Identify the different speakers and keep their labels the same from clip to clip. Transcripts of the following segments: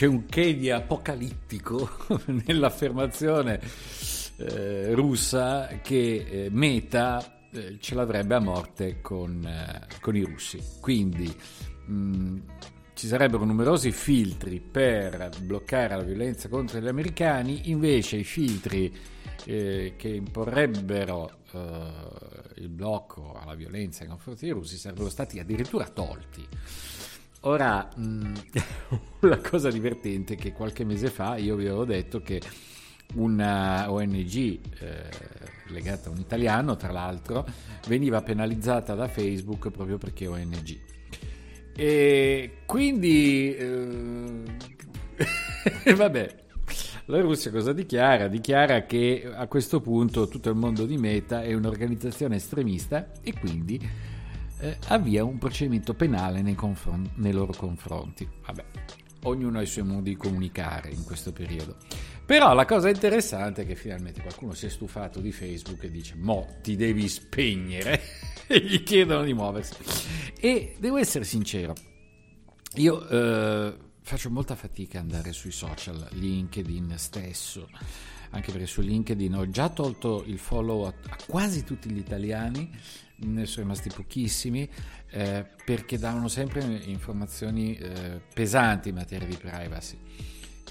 Speaker 1: C'è un che di apocalittico nell'affermazione eh, russa che eh, Meta eh, ce l'avrebbe a morte con, eh, con i russi. Quindi mh, mm, ci sarebbero numerosi filtri per bloccare la violenza contro gli americani, invece i filtri eh, che imporrebbero eh, il blocco alla violenza nei confronti dei russi sarebbero stati addirittura tolti. Ora, mm, la cosa divertente è che qualche mese fa io vi avevo detto che una ONG eh, legata a un italiano, tra l'altro, veniva penalizzata da Facebook proprio perché ONG. E quindi, eh, vabbè, la Russia cosa dichiara? Dichiara che a questo punto tutto il mondo di Meta è un'organizzazione estremista e quindi eh, avvia un procedimento penale nei, confron- nei loro confronti. Vabbè, ognuno ha i suoi modi di comunicare in questo periodo. Però la cosa interessante è che finalmente qualcuno si è stufato di Facebook e dice: Mo ti devi spegnere. e gli chiedono di muoversi. E devo essere sincero, io eh, faccio molta fatica ad andare sui social, LinkedIn stesso, anche perché su LinkedIn ho già tolto il follow a, a quasi tutti gli italiani ne sono rimasti pochissimi eh, perché davano sempre informazioni eh, pesanti in materia di privacy.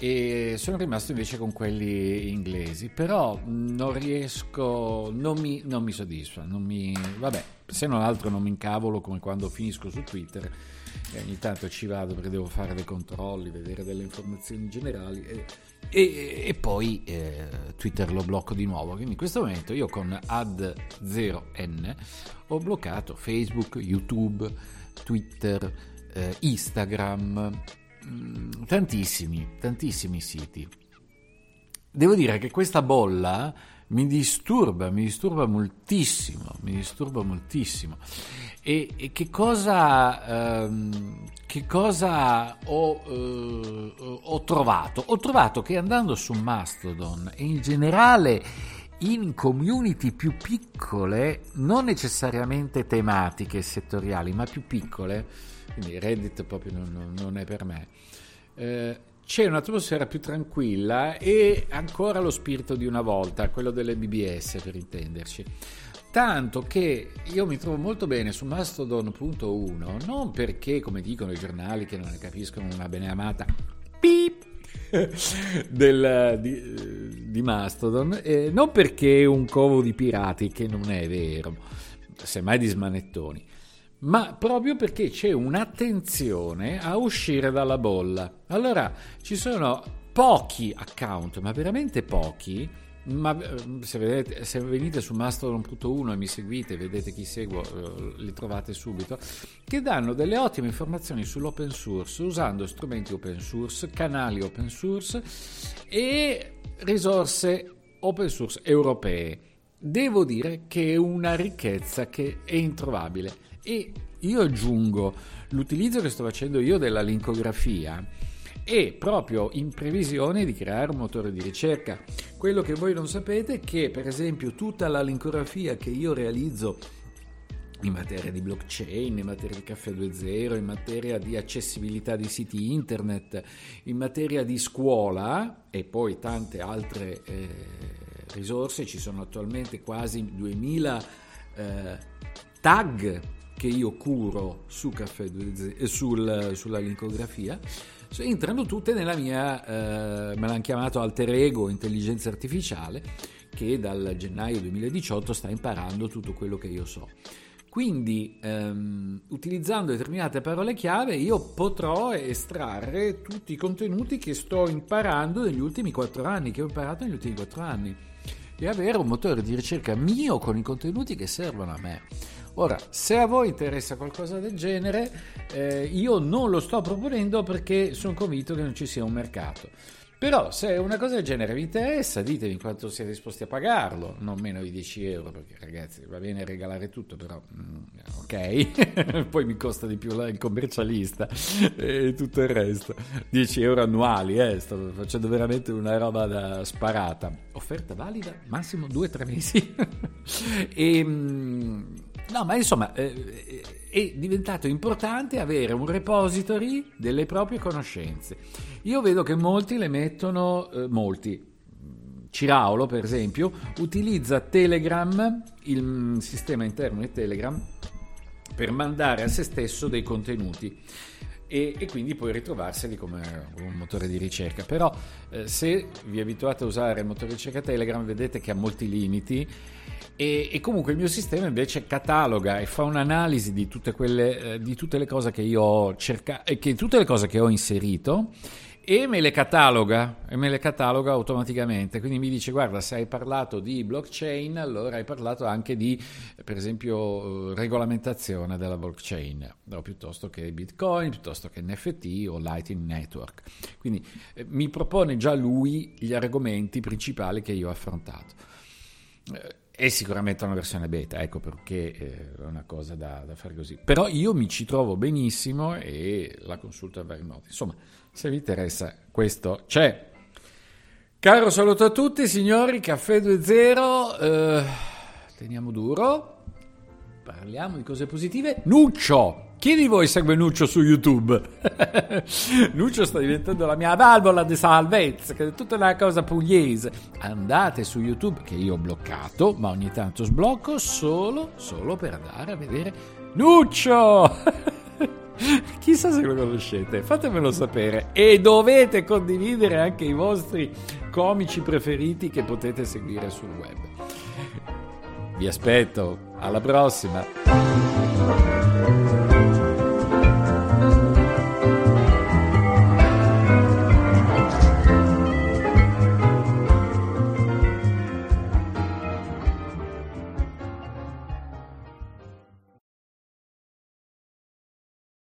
Speaker 1: E sono rimasto invece con quelli inglesi però non riesco non mi, non mi soddisfa non mi, vabbè se non altro non mi incavolo come quando finisco su Twitter e ogni tanto ci vado perché devo fare dei controlli vedere delle informazioni generali e e, e poi eh, Twitter lo blocco di nuovo. Quindi in questo momento io con add0n ho bloccato Facebook, YouTube, Twitter, eh, Instagram, mh, mm, tantissimi, tantissimi siti. Devo dire che questa bolla mi disturba, mi disturba moltissimo, mi disturba moltissimo. E, e che cosa, ehm, che cosa ho, eh, ho, trovato? Ho trovato che andando su Mastodon e in generale in community più piccole, non necessariamente tematiche settoriali, ma più piccole, quindi Reddit proprio non, non è per me, eh, c'è un'atmosfera più tranquilla e ancora lo spirito di una volta, quello delle BBS per intenderci. Tanto che io mi trovo molto bene su Mastodon.1, non perché, come dicono i giornali che non ne capiscono una beneamata pip del, di, di, Mastodon, eh, non perché un covo di pirati, che non è vero, semmai di smanettoni, ma proprio perché c'è un'attenzione a uscire dalla bolla. Allora, ci sono pochi account, ma veramente pochi, ma eh, se, vedete, se, venite su Mastodon.1 e mi seguite, vedete chi seguo, eh, li trovate subito, che danno delle ottime informazioni sull'open source usando strumenti open source, canali open source e risorse open source europee. Devo dire che è una ricchezza che è introvabile e io aggiungo l'utilizzo che sto facendo io della linkografia e proprio in previsione di creare un motore di ricerca. Quello che voi non sapete è che per esempio tutta la linkografia che io realizzo in materia di blockchain, in materia di caffè 2.0, in materia di accessibilità di siti internet, in materia di scuola e poi tante altre eh, risorse. Ci sono attualmente quasi 2000 eh, tag che io curo su caffè 2.0, eh, sul, sulla lincografia entrano tutte nella mia, eh, me l'hanno chiamato alter ego, intelligenza artificiale, che dal gennaio 2018 sta imparando tutto quello che io so. Quindi, ehm, utilizzando determinate parole chiave, io potrò estrarre tutti i contenuti che sto imparando negli ultimi quattro anni, che ho imparato negli ultimi quattro anni, e avere un motore di ricerca mio con i contenuti che servono a me. Ora, se a voi interessa qualcosa del genere, eh, io non lo sto proponendo perché sono convinto che non ci sia un mercato. Però se una cosa del genere vi interessa, ditemi quanto siete disposti a pagarlo, non meno di 10 euro, perché ragazzi va bene regalare tutto, però mm, ok, poi mi costa di più il commercialista e tutto il resto. 10 euro annuali, eh, sto facendo veramente una roba da sparata. Offerta valida massimo 2-3 mesi. e, mm, no, ma insomma... Eh, è diventato importante avere un repository delle proprie conoscenze. Io vedo che molti le mettono, eh, molti, Ciraulo per esempio, utilizza Telegram, il sistema interno di Telegram, per mandare a se stesso dei contenuti. E, e, quindi poi ritrovarseli come un motore di ricerca. Però eh, se vi abituate a usare il motore di ricerca Telegram vedete che ha molti limiti e, e, comunque il mio sistema invece cataloga e fa un'analisi di tutte, quelle, eh, di tutte le cose che io ho cercato, che tutte le cose che ho inserito e me le cataloga e me le cataloga automaticamente. Quindi mi dice guarda se hai parlato di blockchain allora hai parlato anche di per esempio regolamentazione della blockchain no, piuttosto che bitcoin piuttosto che NFT o lightning network. Quindi eh, mi propone già lui gli argomenti principali che io ho affrontato. Eh, è sicuramente una versione beta, ecco perché eh, è una cosa da, da, fare così. Però io mi ci trovo benissimo e la consulto a vari modi. Insomma, se vi interessa, questo c'è. Caro saluto a tutti, signori, caffè 2.0, eh, teniamo duro, parliamo di cose positive. Nuccio! Chi di voi segue Nuccio su YouTube? Nuccio sta diventando la mia valvola di salvezza, che è tutta una cosa pugliese. Andate su YouTube, che io ho bloccato, ma ogni tanto sblocco solo, solo per andare a vedere Nuccio! Chissà se lo conoscete, fatemelo sapere e dovete condividere anche i vostri comici preferiti che potete seguire sul web. Vi aspetto, alla prossima!